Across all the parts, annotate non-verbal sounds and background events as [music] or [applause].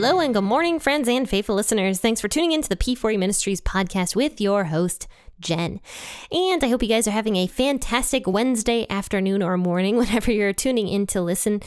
Hello and good morning, friends and faithful listeners. Thanks for tuning in to the P40 Ministries podcast with your host, Jen. And I hope you guys are having a fantastic Wednesday afternoon or morning, [laughs] whenever you're tuning in to listen.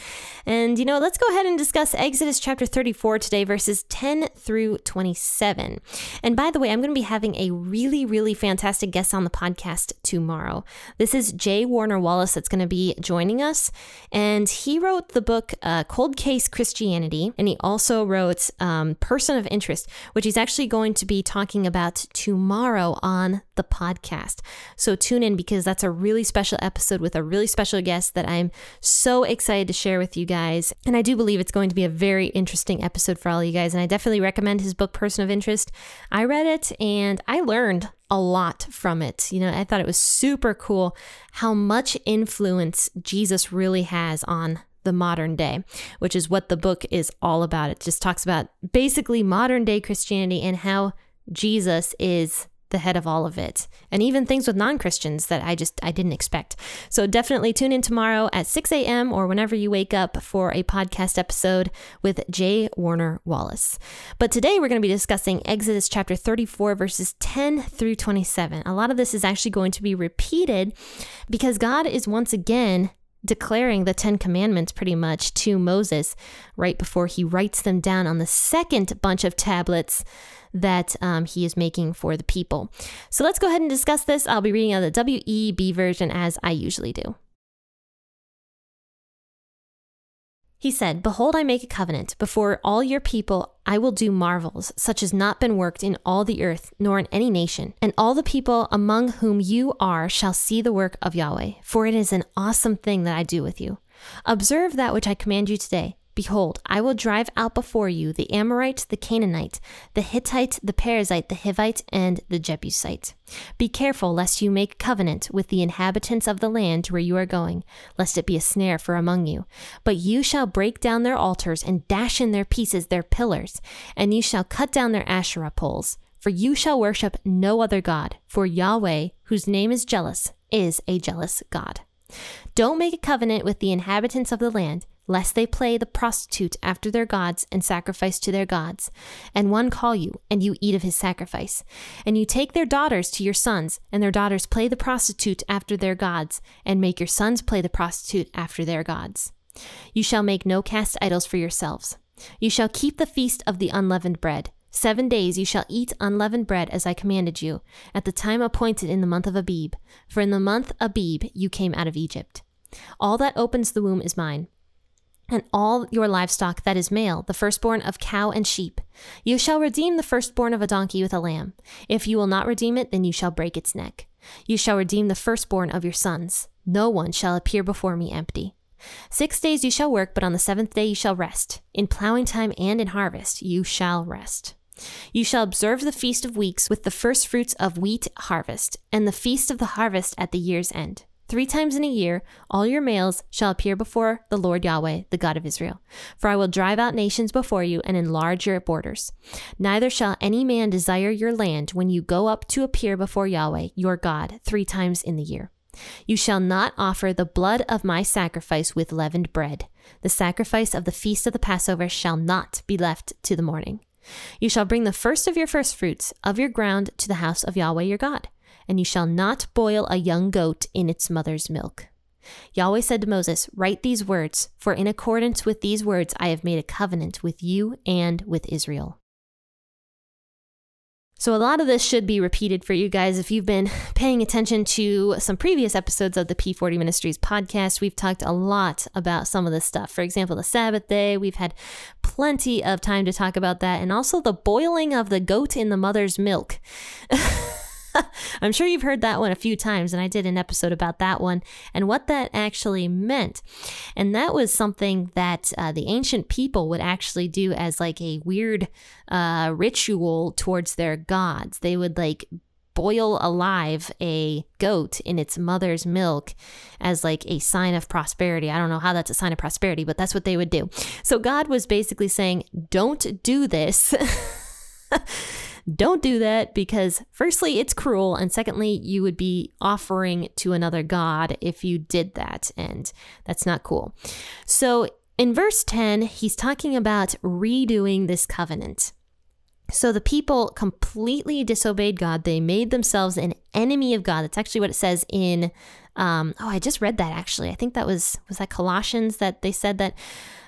And, you know, let's go ahead and discuss Exodus chapter 34 today, verses 10 through 27. And by the way, I'm going to be having a really, really fantastic guest on the podcast tomorrow. This is J. Warner Wallace that's going to be joining us. And he wrote the book uh, Cold Case Christianity. And he also wrote um, Person of Interest, which he's actually going to be talking about tomorrow on the the podcast. So tune in because that's a really special episode with a really special guest that I'm so excited to share with you guys. And I do believe it's going to be a very interesting episode for all you guys. And I definitely recommend his book, Person of Interest. I read it and I learned a lot from it. You know, I thought it was super cool how much influence Jesus really has on the modern day, which is what the book is all about. It just talks about basically modern day Christianity and how Jesus is the head of all of it and even things with non-christians that i just i didn't expect. So definitely tune in tomorrow at 6 a.m or whenever you wake up for a podcast episode with J. Warner Wallace. But today we're going to be discussing exodus chapter 34 verses 10 through 27 a lot of this is actually going to be repeated because god is once again declaring the Ten Commandments pretty much to Moses right before he writes them down on the second bunch of tablets that um, he is making for the people. So let's go ahead and discuss this. I'll be reading out the WEB version as I usually do. He said, Behold, I make a covenant. Before all your people, I will do marvels, such as not been worked in all the earth, nor in any nation. And all the people among whom you are shall see the work of Yahweh, for it is an awesome thing that I do with you. Observe that which I command you today. Behold, I will drive out before you the Amorite, the Canaanite, the Hittite, the Perizzite, the Hivite, and the Jebusite. Be careful lest you make covenant with the inhabitants of the land where you are going, lest it be a snare for among you. But you shall break down their altars and dash in their pieces their pillars, and you shall cut down their Asherah poles. For you shall worship no other God, for Yahweh, whose name is jealous, is a jealous God. Don't make a covenant with the inhabitants of the land lest they play the prostitute after their gods and sacrifice to their gods. And one call you, and you eat of his sacrifice. And you take their daughters to your sons, and their daughters play the prostitute after their gods, and make your sons play the prostitute after their gods. You shall make no cast idols for yourselves. You shall keep the feast of the unleavened bread. Seven days you shall eat unleavened bread as I commanded you, at the time appointed in the month of Abib. For in the month Abib you came out of Egypt. All that opens the womb is mine and all your livestock that is male, the firstborn of cow and sheep. You shall redeem the firstborn of a donkey with a lamb. If you will not redeem it, then you shall break its neck. You shall redeem the firstborn of your sons. No one shall appear before me empty. Six days you shall work, but on the seventh day you shall rest. In plowing time and in harvest you shall rest. You shall observe the feast of weeks with the first fruits of wheat harvest, and the feast of the harvest at the year's end. Three times in a year, all your males shall appear before the Lord Yahweh, the God of Israel. For I will drive out nations before you and enlarge your borders. Neither shall any man desire your land when you go up to appear before Yahweh, your God, three times in the year. You shall not offer the blood of my sacrifice with leavened bread. The sacrifice of the feast of the Passover shall not be left to the morning. You shall bring the first of your firstfruits of your ground to the house of Yahweh your God and you shall not boil a young goat in its mother's milk. Yahweh said to Moses, Write these words, for in accordance with these words I have made a covenant with you and with Israel. So, a lot of this should be repeated for you guys. If you've been [laughs] paying attention to some previous episodes of the P40 Ministries podcast, we've talked a lot about some of this stuff. For example, the Sabbath day, we've had plenty of time to talk about that, and also the boiling of the goat in the mother's milk. [laughs] [laughs] I'm sure you've heard that one a few times, and I did an episode about that one and what that actually meant. And that was something that uh, the ancient people would actually do as like a weird uh, ritual towards their gods. They would like boil alive a goat in its mother's milk as like a sign of prosperity. I don't know how that's a sign of prosperity, but that's what they would do. So God was basically saying, don't do this. [laughs] don't do that because, firstly, it's cruel. And secondly, you would be offering to another God if you did that. And that's not cool. So in verse 10, he's talking about redoing this covenant. So the people completely disobeyed God. They made themselves an enemy of God. That's actually what it says in. Um, oh, I just read that actually. I think that was was that Colossians that they said that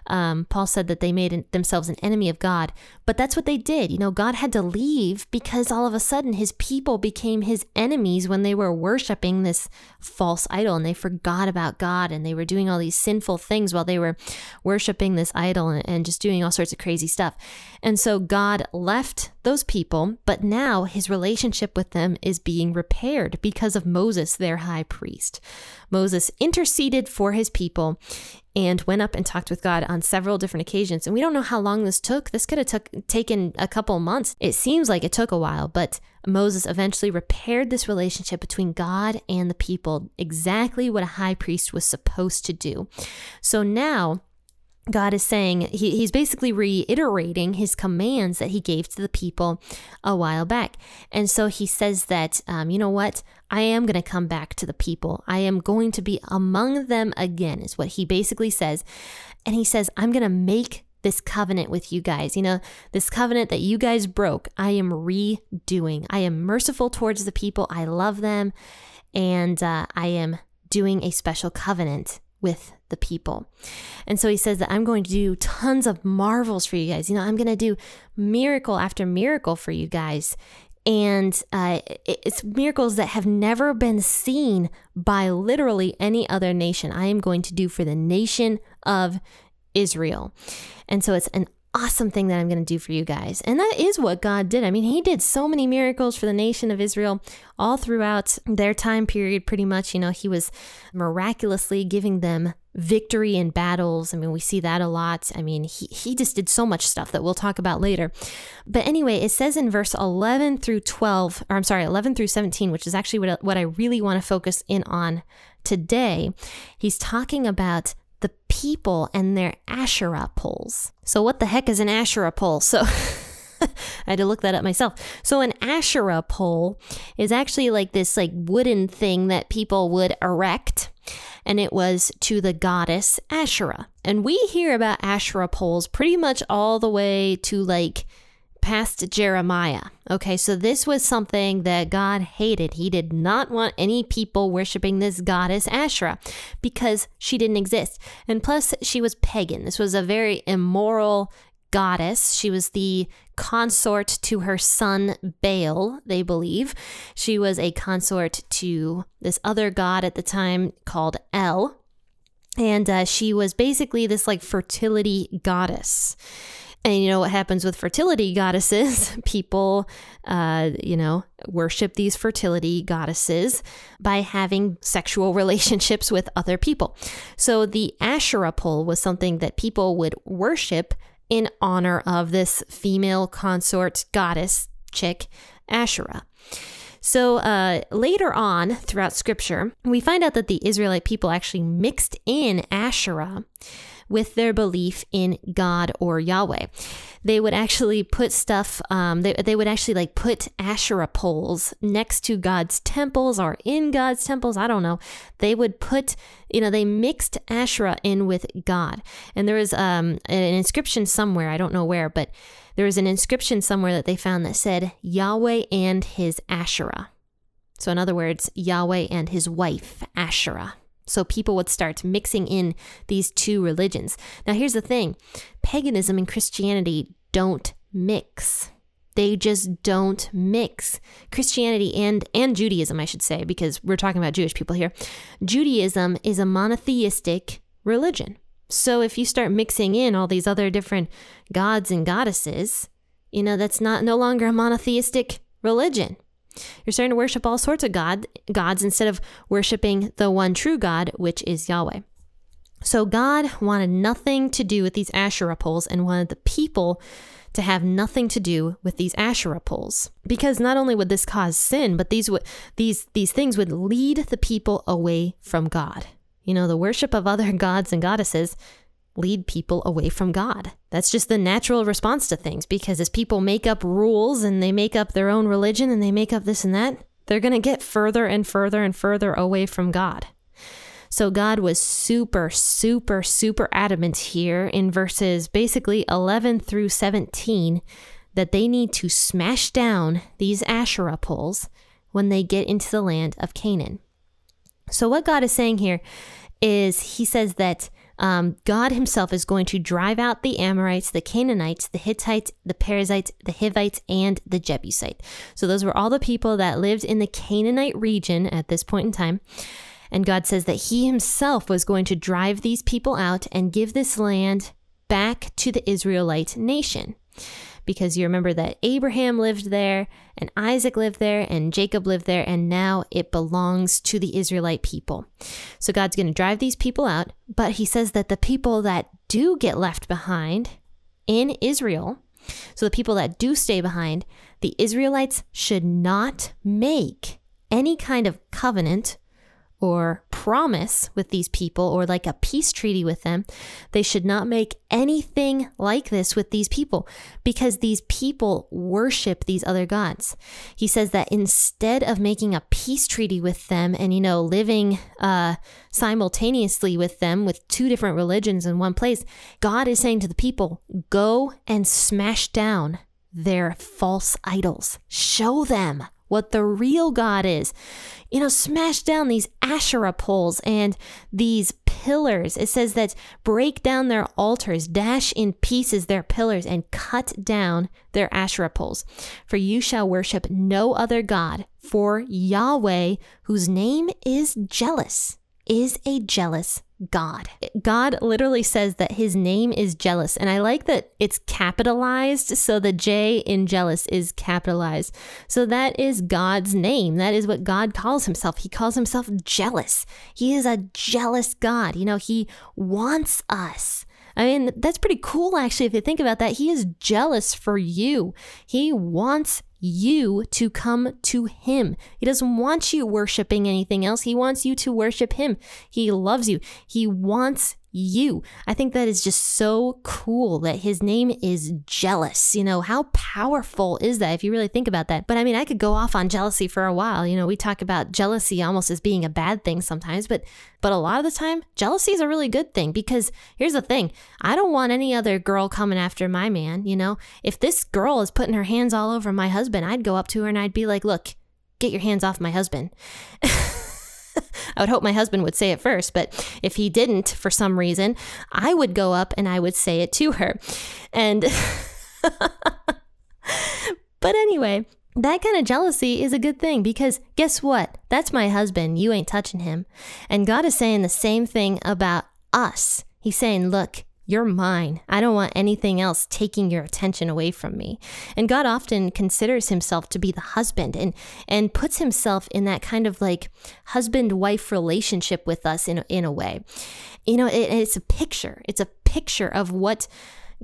um, Paul said that they made themselves an enemy of God, but that's what they did. You know, God had to leave because all of a sudden his people became his enemies when they were worshiping this false idol and they forgot about God and they were doing all these sinful things while they were worshiping this idol and, and just doing all sorts of crazy stuff. And so God left those people, but now his relationship with them is being repaired because of Moses, their high priest. Moses interceded for his people and went up and talked with God on several different occasions. And we don't know how long this took. This could have took taken a couple months. It seems like it took a while, but Moses eventually repaired this relationship between God and the people, exactly what a high priest was supposed to do. So now God is saying, he, he's basically reiterating his commands that he gave to the people a while back. And so he says that, um, you know what? I am going to come back to the people. I am going to be among them again, is what he basically says. And he says, I'm going to make this covenant with you guys. You know, this covenant that you guys broke, I am redoing. I am merciful towards the people. I love them. And uh, I am doing a special covenant with the people. And so he says that I'm going to do tons of marvels for you guys. You know, I'm going to do miracle after miracle for you guys. And uh, it's miracles that have never been seen by literally any other nation. I am going to do for the nation of Israel. And so it's an awesome thing that I'm going to do for you guys. And that is what God did. I mean, He did so many miracles for the nation of Israel all throughout their time period, pretty much. You know, He was miraculously giving them victory in battles. I mean, we see that a lot. I mean, he, he just did so much stuff that we'll talk about later. But anyway, it says in verse 11 through 12, or I'm sorry, 11 through 17, which is actually what, what I really want to focus in on today. He's talking about the people and their Asherah poles. So, what the heck is an Asherah pole? So, [laughs] I had to look that up myself. So an Asherah pole is actually like this like wooden thing that people would erect and it was to the goddess Asherah. And we hear about Asherah poles pretty much all the way to like past Jeremiah. Okay, so this was something that God hated. He did not want any people worshiping this goddess Asherah because she didn't exist. And plus, she was pagan. This was a very immoral goddess. She was the consort to her son Baal, they believe. She was a consort to this other god at the time called El. And uh, she was basically this like fertility goddess. And you know what happens with fertility goddesses? [laughs] People, uh, you know, worship these fertility goddesses by having sexual relationships with other people. So the Asherah pole was something that people would worship in honor of this female consort goddess chick, Asherah. So uh, later on throughout scripture, we find out that the Israelite people actually mixed in Asherah with their belief in God or Yahweh. They would actually put stuff, um, they, they would actually like put Asherah poles next to God's temples or in God's temples. I don't know. They would put, you know, they mixed Asherah in with God. And there was um, an inscription somewhere, I don't know where, but there was an inscription somewhere that they found that said Yahweh and his Asherah. So, in other words, Yahweh and his wife, Asherah. So people would start mixing in these two religions. Now, here's the thing paganism and Christianity don't mix. They just don't mix. Christianity and, and Judaism, I should say, because we're talking about Jewish people here. Judaism is a monotheistic religion. So if you start mixing in all these other different gods and goddesses, you know, that's not no longer a monotheistic religion. You're starting to worship all sorts of God gods instead of worshiping the one true God, which is Yahweh. So God wanted nothing to do with these Asherah poles and wanted the people to have nothing to do with these Asherah poles. Because not only would this cause sin, but these would these these things would lead the people away from God. You know, the worship of other [laughs] gods and goddesses lead people away from God. That's just the natural response to things because as people make up rules and they make up their own religion and they make up this and that, they're going to get further and further and further away from God. So God was super, super, super adamant here in verses basically 11 through 17 that they need to smash down these Asherah poles when they get into the land of Canaan. So, what God is saying here is He says that um, God Himself is going to drive out the Amorites, the Canaanites, the Hittites, the Perizzites, the Hivites, and the Jebusite. So, those were all the people that lived in the Canaanite region at this point in time. And God says that He Himself was going to drive these people out and give this land back to the Israelite nation. Because you remember that Abraham lived there, and Isaac lived there, and Jacob lived there, and now it belongs to the Israelite people. So God's going to drive these people out, but He says that the people that do get left behind in Israel, so the people that do stay behind, the Israelites should not make any kind of covenant or promise with these people or like a peace treaty with them. They should not make anything like this with these people because these people worship these other gods. He says that instead of making a peace treaty with them and, you know, living uh, simultaneously with them with two different religions in one place, God is saying to the people, go and smash down their false idols. Show them what the real God is. You know, smash down these Asherah poles and these pillars. It says that break down their altars, dash in pieces their pillars, and cut down their Asherah poles. For you shall worship no other God, for Yahweh, whose name is jealous, is a jealous God. God literally says that his name is jealous. And I like that it's capitalized. So the J in jealous is capitalized. So that is God's name. That is what God calls himself. He calls himself jealous. He is a jealous God. You know, he wants us. I mean, that's pretty cool, actually, if you think about that. He is jealous for you. He wants you to come to Him. He doesn't want you worshiping anything else. He wants you to worship Him. He loves you. He wants you. I think that is just so cool that his name is jealous. You know, how powerful is that if you really think about that? But I mean, I could go off on jealousy for a while. You know, we talk about jealousy almost as being a bad thing sometimes, but but a lot of the time, jealousy is a really good thing because here's the thing. I don't want any other girl coming after my man, you know? If this girl is putting her hands all over my husband, I'd go up to her and I'd be like, "Look, get your hands off my husband." [laughs] I would hope my husband would say it first, but if he didn't for some reason, I would go up and I would say it to her. And [laughs] but anyway, that kind of jealousy is a good thing because guess what? That's my husband. You ain't touching him. And God is saying the same thing about us. He's saying, look, you're mine. I don't want anything else taking your attention away from me. And God often considers himself to be the husband and and puts himself in that kind of like husband-wife relationship with us in in a way. You know, it, it's a picture. It's a picture of what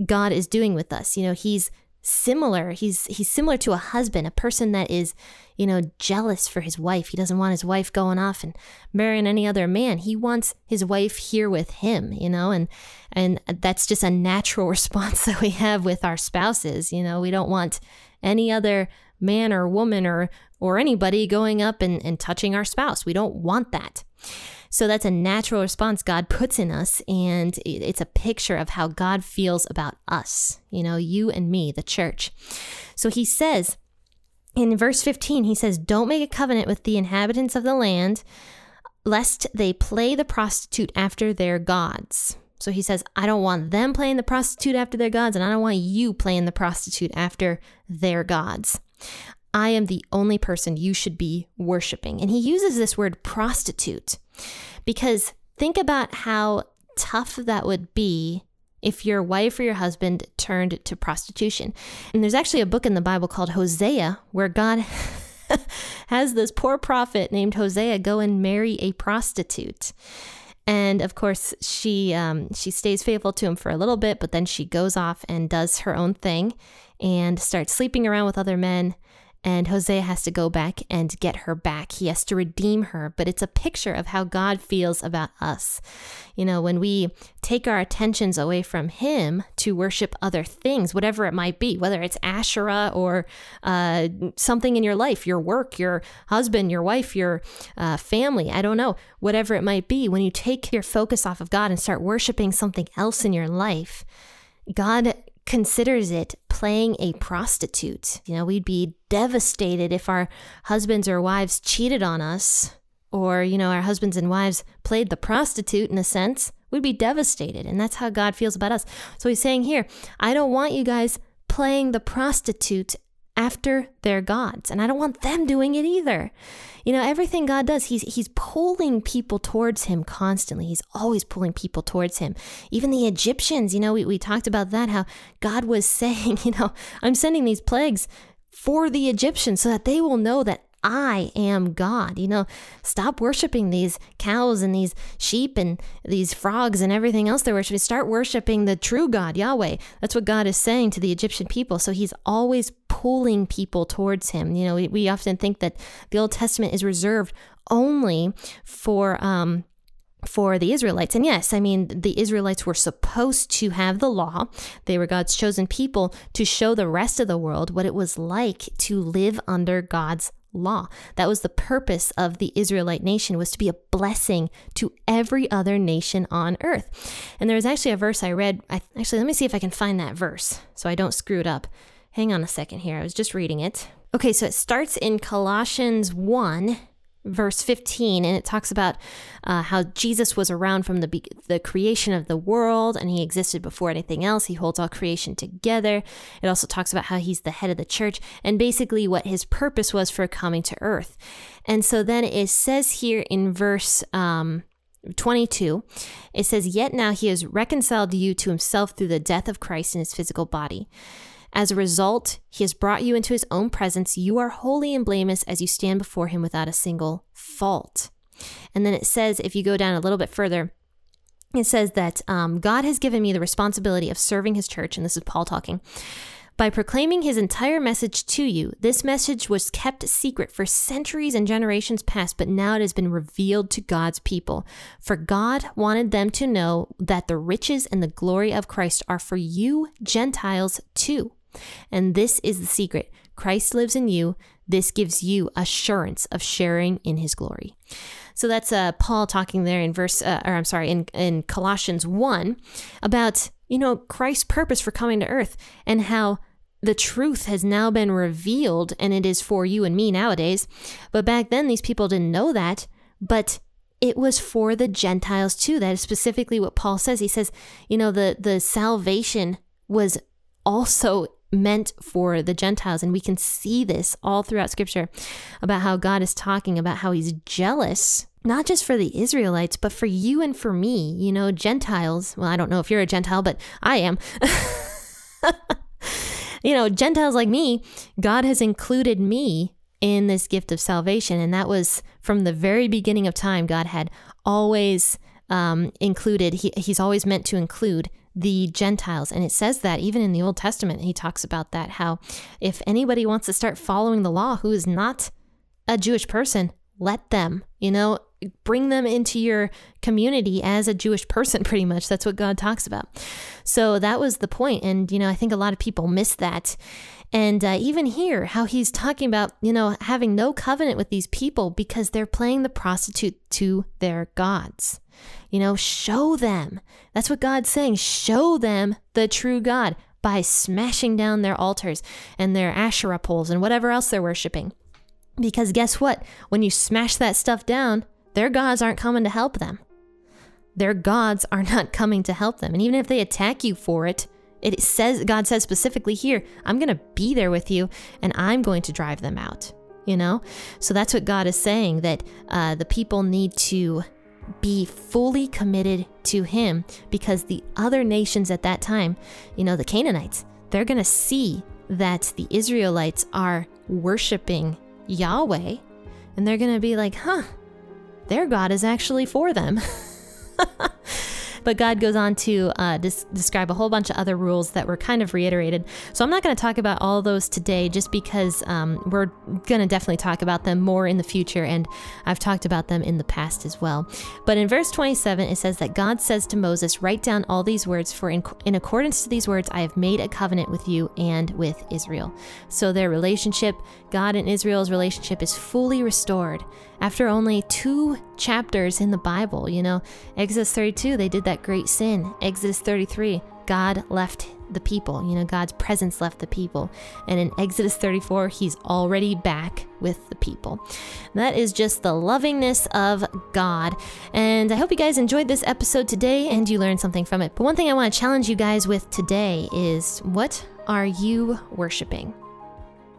God is doing with us. You know, he's similar. He's he's similar to a husband, a person that is, you know, jealous for his wife. He doesn't want his wife going off and marrying any other man. He wants his wife here with him, you know, and and that's just a natural [laughs] response that we have with our spouses, you know. We don't want any other man or woman or or anybody going up and, and touching our spouse. We don't want that. So that's a natural response God puts in us, and it's a picture of how God feels about us, you know, you and me, the church. So he says in verse 15, he says, Don't make a covenant with the inhabitants of the land, lest they play the prostitute after their gods. So he says, I don't want them playing the prostitute after their gods, and I don't want you playing the prostitute after their gods. I am the only person you should be worshiping. And he uses this word prostitute. Because think about how tough that would be if your wife or your husband turned to prostitution. And there's actually a book in the Bible called Hosea where God [laughs] has this poor prophet named Hosea go and marry a prostitute. And of course, she um, she stays faithful to him for a little bit, but then she goes off and does her own thing and starts sleeping around with other men and Hosea has to go back and get her back. He has to redeem her, but it's a picture of how God feels about us. You know, when we take our attentions away from Him to worship other things, whatever it might be, whether it's Asherah or uh, something in your life, your work, your husband, your wife, your uh, family, I don't know, whatever it might be, when you take your focus off of God and start worshiping something else in your life, God considers it playing a prostitute. You know, we'd be devastated if our husbands or wives cheated on us, or, you know, our husbands and wives played the prostitute in a sense. We'd be devastated. And that's how God feels about us. So he's saying here, I don't want you guys playing the prostitute after their gods. And I don't want them doing it either. You know, everything God does, he's he's pulling people towards him constantly. He's always pulling people towards him. Even the Egyptians, you know, we, we talked about that, how God was [laughs] saying, you know, I'm sending these plagues for the Egyptians so that they will know that I am God. You know, stop worshiping these cows and these sheep and these frogs and everything else they're worshiping. Start worshiping the true God, Yahweh. That's what God is saying to the Egyptian people. So he's always pulling people towards him. You know, we, we often think that the Old Testament is reserved only for um, for the Israelites. And yes, I mean, the Israelites were supposed to have the law. They were God's chosen people to show the rest of the world what it was like to live under God's law. That was the purpose of the Israelite nation was to be a blessing to every other nation on earth. And there was actually a verse I read. I, actually, let me see if I can find that verse so I don't screw it up. Hang on a second here. I was just reading it. Okay, so it starts in Colossians 1 verse 15 and it talks about uh, how jesus was around from the, the creation of the world and he existed before anything else. He holds all creation together. It also talks about how he's the head of the church and basically what his purpose was for coming to earth. And so then it says here in verse um, 22, it says, Yet now he has reconciled you to himself through the death of Christ in his physical body. As a result, he has brought you into his own presence. You are holy and blameless as you stand before him without a single fault. And then it says, if you go down a little bit further, it says that um, God has given me the responsibility of serving his church, and this is Paul talking. By proclaiming his entire message to you, this message was kept secret for centuries and generations past, but now it has been revealed to God's people. For God wanted them to know that the riches and the glory of Christ are for you, Gentiles, too. And this is the secret Christ lives in you. This gives you assurance of sharing in his glory. So that's uh, Paul talking there in verse, uh, or I'm sorry, in, in Colossians 1 about, you know, Christ's purpose for coming to earth and how the truth has now been revealed and it is for you and me nowadays. But back then, these people didn't know that. But it was for the Gentiles too. That is specifically what Paul says. He says, you know, the, the salvation was also meant for the Gentiles. And we can see this all throughout scripture about how God is talking about how he's jealous, not just for the Israelites, but for you and for me. You know, Gentiles. Well, I don't know if you're a Gentile, but I am. [laughs] you know, Gentiles like me, God has included me in this gift of salvation. And that was from the very beginning of time, God had always um, included, he, He's always meant to include the Gentiles. And it says that even in the Old Testament, he talks about that how if anybody wants to start following the law who is not a Jewish person, let them, you know, bring them into your community as a Jewish person, [laughs] pretty much. That's what God talks about. So that was the point. And, you know, I think a lot of people miss that. And uh, even here, how he's talking about, you know, having no covenant with these people because they're playing the prostitute to their gods. You know, show them. That's what God's saying. Show them the true God by smashing down their altars and their Asherah poles and whatever else they're worshiping. Because guess what? When you smash that stuff down, their gods aren't coming to help them. Their gods are [laughs] not coming to help them. And even if they attack you for it, it says God says specifically here, I'm going to be there with you and I'm going to drive them out. You know? So that's what God is saying that uh, the people need to be fully committed to him because the other nations at that time, you know, the Canaanites, they're going to see that the Israelites are worshiping Yahweh, and they're going to be like, huh, their God is actually for them. [laughs] But God goes on to uh, des- describe a whole bunch of other rules that were kind of reiterated. So I'm not going to talk about all those today just because um, we're going to definitely talk about them more in the future, and I've talked about them in the past as well. But in verse 27, it says that God says to Moses, Write down all these words, for in, in accordance to these words, I have made a covenant with you and with Israel. So their relationship, God and Israel's relationship, is fully restored after only two chapters in the Bible. You know, Exodus 32, they did that great sin. Exodus 33, God left the people. You know, God's presence left the people. And in Exodus 34, he's already back with the people. That is just the lovingness of God. And I hope you guys enjoyed this episode today and you learned something from it. But one thing I want to challenge you guys with today is what are you worshiping?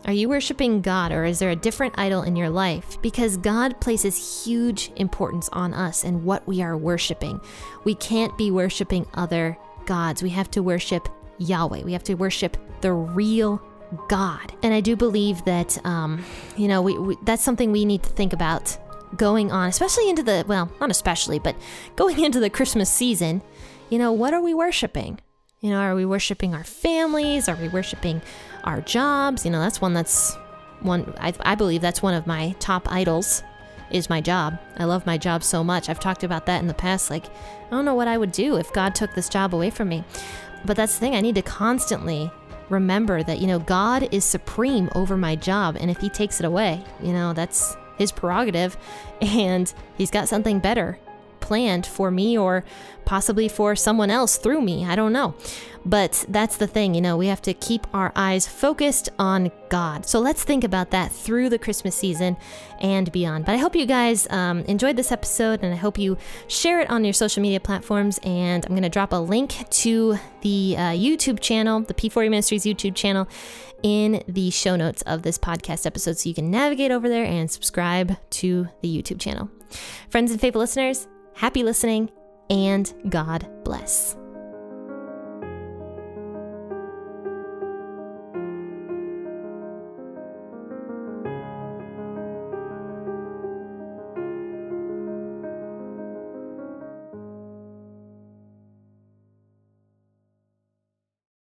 Are you worshiping God or is there a different idol in your life? Because God places huge importance on us and what we are worshiping. We can't be worshiping other gods. We have to worship Yahweh. We have to worship the real God. And I do believe that, um, you know, we, we, that's something we need to think about going on, especially into the, well, not especially, but going [laughs] into the Christmas season. You know, what are we worshiping? You know, are we worshiping our families? Are we worshiping our jobs? You know, that's one that's one, I, I believe that's one of my top idols is my job. I love my job so much. I've talked about that in the past. Like, I don't know what I would do if God took this job away from me. But that's the thing, I need to constantly remember that, you know, God is supreme over my job. And if He takes it away, you know, that's His prerogative. [laughs] And He's got something better planned for me or possibly for someone else through me. I don't know. But that's the thing, you know, we have to keep our eyes focused on God. So let's think about that through the Christmas season and beyond. But I hope you guys um, enjoyed this episode and I hope you share it on your social media platforms. And I'm going to drop a link to the uh, YouTube channel, the P40 Ministries YouTube channel, in the show notes of this podcast episode so you can navigate over there and subscribe to the YouTube channel. Friends and faithful listeners, Happy listening, and God bless.